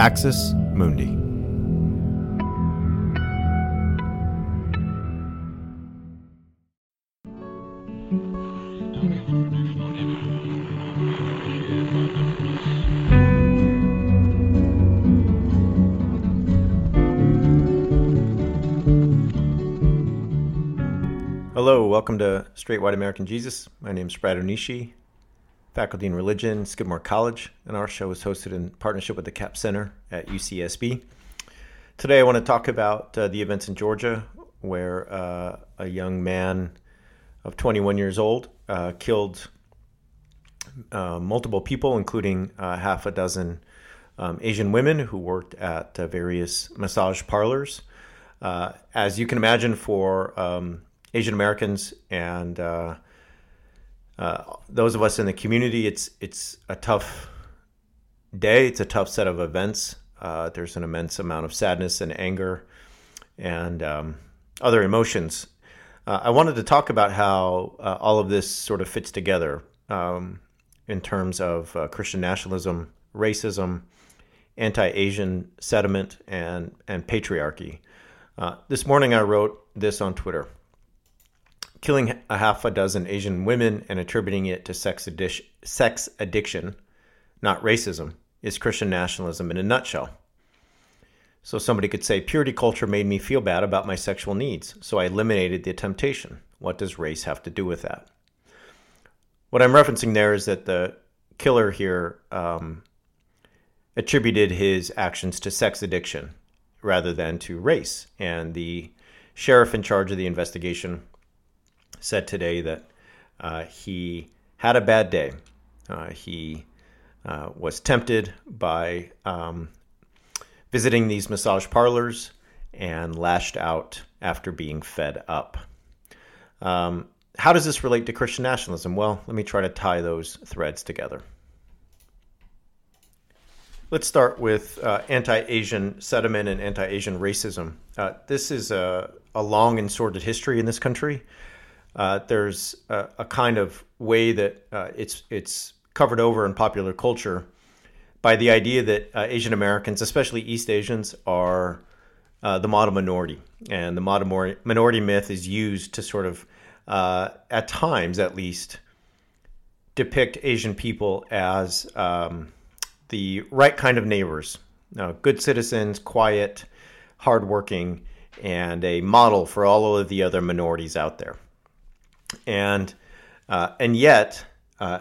Axis Mundi. Hello, welcome to Straight White American Jesus. My name is Brad Onishi, faculty in religion, Skidmore College, and our show is hosted in partnership with the Capps Center at UCSB. Today, I want to talk about uh, the events in Georgia where uh, a young man of 21 years old uh, killed uh, multiple people, including uh, half a dozen um, Asian women who worked at uh, various massage parlors. as you can imagine, for um, Asian Americans and uh, those of us in the community, it's it's a tough day. It's a tough set of events. Uh, there's an immense amount of sadness and anger and um, other emotions. Uh, I wanted to talk about how uh, all of this sort of fits together um, in terms of uh, Christian nationalism, racism, anti-Asian sentiment, and and patriarchy. this morning, I wrote this on Twitter killing a half a dozen Asian women and attributing it to sex, addic- sex addiction, not racism, is Christian nationalism in a nutshell. So somebody could say purity culture made me feel bad about my sexual needs, so I eliminated the temptation. What does race have to do with that? What I'm referencing there is that the killer here um, attributed his actions to sex addiction rather than to race. And the sheriff in charge of the investigation said today that uh, he had a bad day. Uh, he uh, was tempted by um, visiting these massage parlors and lashed out after being fed up. Um, how does this relate to Christian nationalism? Well, let me try to tie those threads together. Let's start with uh, anti Asian sentiment and anti Asian racism. Uh, this is a, a, long and sordid history in this country. Uh, there's a, a, kind of way that uh, it's it's covered over in popular culture by the idea that uh, Asian Americans, especially East Asians, are uh, the model minority, and the model minority myth is used to sort of, uh, at times at least, depict Asian people as um, the right kind of neighbors, good citizens, quiet, hardworking, and a model for all of the other minorities out there and uh, and yet uh,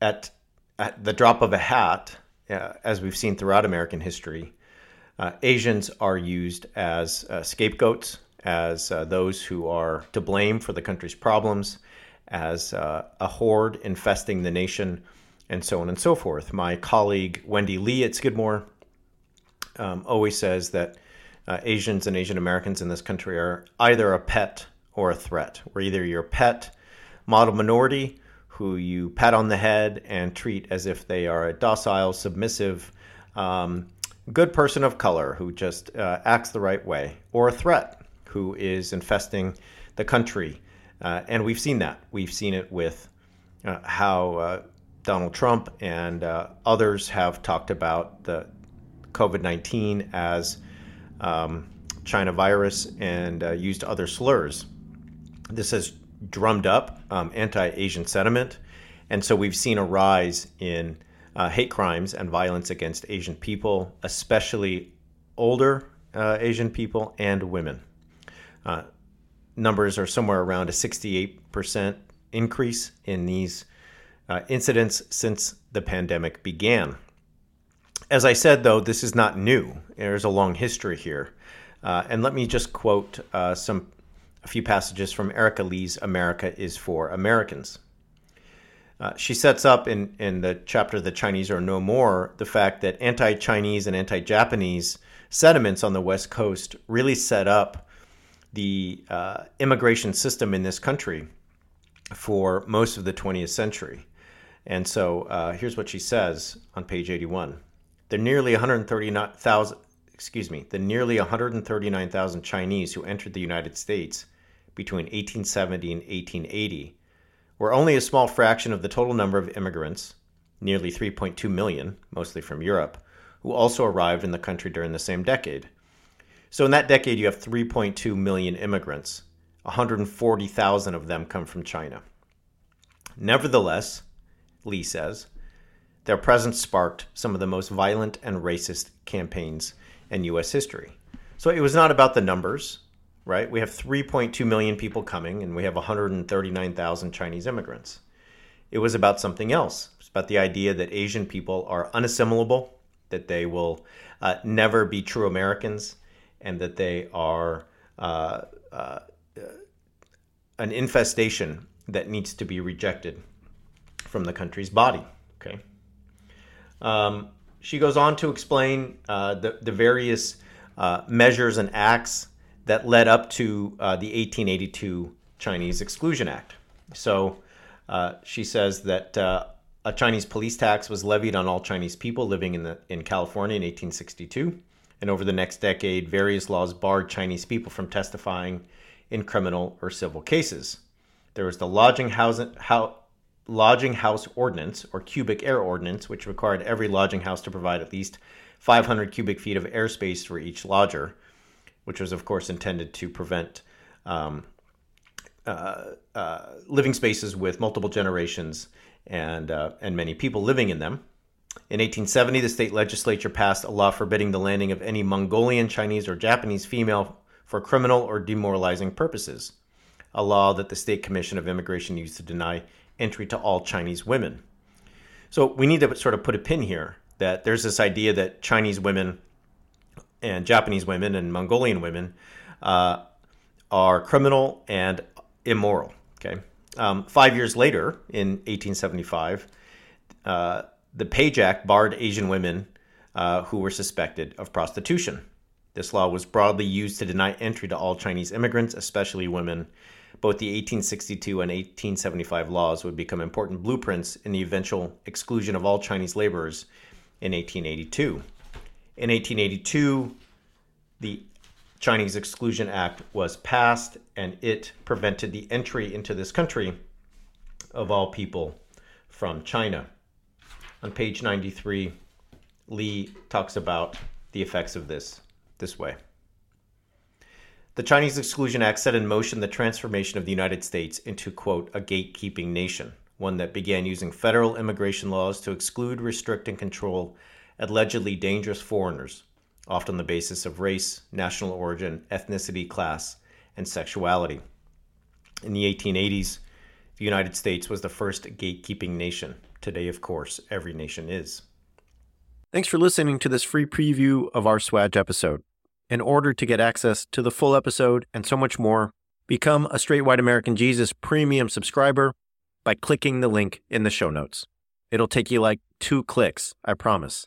at at the drop of a hat, uh, as we've seen throughout American history, uh, Asians are used as uh, scapegoats, as uh, those who are to blame for the country's problems, as a horde infesting the nation, and so on and so forth. My colleague Wendy Lee at Skidmore um, always says that Asians and Asian Americans in this country are either a pet or a threat. We're either your pet model minority who you pat on the head and treat as if they are a docile, submissive, um, good person of color who just uh, acts the right way, or a threat who is infesting the country. Uh, and we've seen that. We've seen it with uh, how uh, Donald Trump and uh, others have talked about the COVID 19 as um, China virus and uh, used other slurs this has drummed up um, anti Asian sentiment. And so we've seen a rise in uh, hate crimes and violence against Asian people, especially older uh, Asian people and women. Uh, numbers are somewhere around a 68% increase in these uh, incidents since the pandemic began. As I said, though, this is not new. There's a long history here. Uh, and let me just quote uh, some a few passages from Erika Lee's America is for Americans. Uh, she sets up in, in the chapter The Chinese Are No More the fact that anti Chinese and anti Japanese sentiments on the West Coast really set up the uh, immigration system in this country for most of the 20th century. And so uh, here's what she says on page 81. The nearly 139,000 excuse me, the nearly 139,000 Chinese who entered the United States between 1870 and 1880 were only a small fraction of the total number of immigrants, nearly 3.2 million, mostly from Europe, who also arrived in the country during the same decade. So in that decade, you have 3.2 million immigrants. 140,000 of them come from China. Nevertheless, Lee says, their presence sparked some of the most violent and racist campaigns in U.S. history. So it was not about the numbers, right? We have 3.2 million people coming and we have 139,000 Chinese immigrants. It was about something else. It's about the idea that Asian people are unassimilable, that they will uh, never be true Americans, and that they are uh, uh, an infestation that needs to be rejected from the country's body. Okay. Um, she goes on to explain uh, the, the various uh, measures and acts that led up to uh, the 1882 Chinese Exclusion Act. So uh, she says that uh, a Chinese police tax was levied on all Chinese people living in, the, in California in 1862. And over the next decade, various laws barred Chinese people from testifying in criminal or civil cases. There was the lodging house, how, lodging house ordinance or cubic air ordinance, which required every lodging house to provide at least 500 cubic feet of airspace for each lodger, which was, of course, intended to prevent um, uh, uh, living spaces with multiple generations and, uh, and many people living in them. In 1870, the state legislature passed a law forbidding the landing of any Mongolian, Chinese, or Japanese female for criminal or demoralizing purposes, a law that the State Commission of Immigration used to deny entry to all Chinese women. So we need to sort of put a pin here that there's this idea that Chinese women and Japanese women and Mongolian women uh, are criminal and immoral. Okay. Um, five years later, in 1875, uh, the Page Act barred Asian women uh, who were suspected of prostitution. This law was broadly used to deny entry to all Chinese immigrants, especially women, both the 1862 and 1875 laws would become important blueprints in the eventual exclusion of all Chinese laborers in 1882. In 1882, the Chinese Exclusion Act was passed and it prevented the entry into this country of all people from China. On page 93, Lee talks about the effects of this this way. The Chinese Exclusion Act set in motion the transformation of the United States into, quote, a gatekeeping nation, one that began using federal immigration laws to exclude, restrict, and control allegedly dangerous foreigners, often on the basis of race, national origin, ethnicity, class, and sexuality. In the 1880s, the United States was the first gatekeeping nation. Today, of course, every nation is. Thanks for listening to this free preview of our SWAJ episode. In order to get access to the full episode and so much more, become a Straight White American Jesus premium subscriber by clicking the link in the show notes. It'll take you like two clicks, I promise.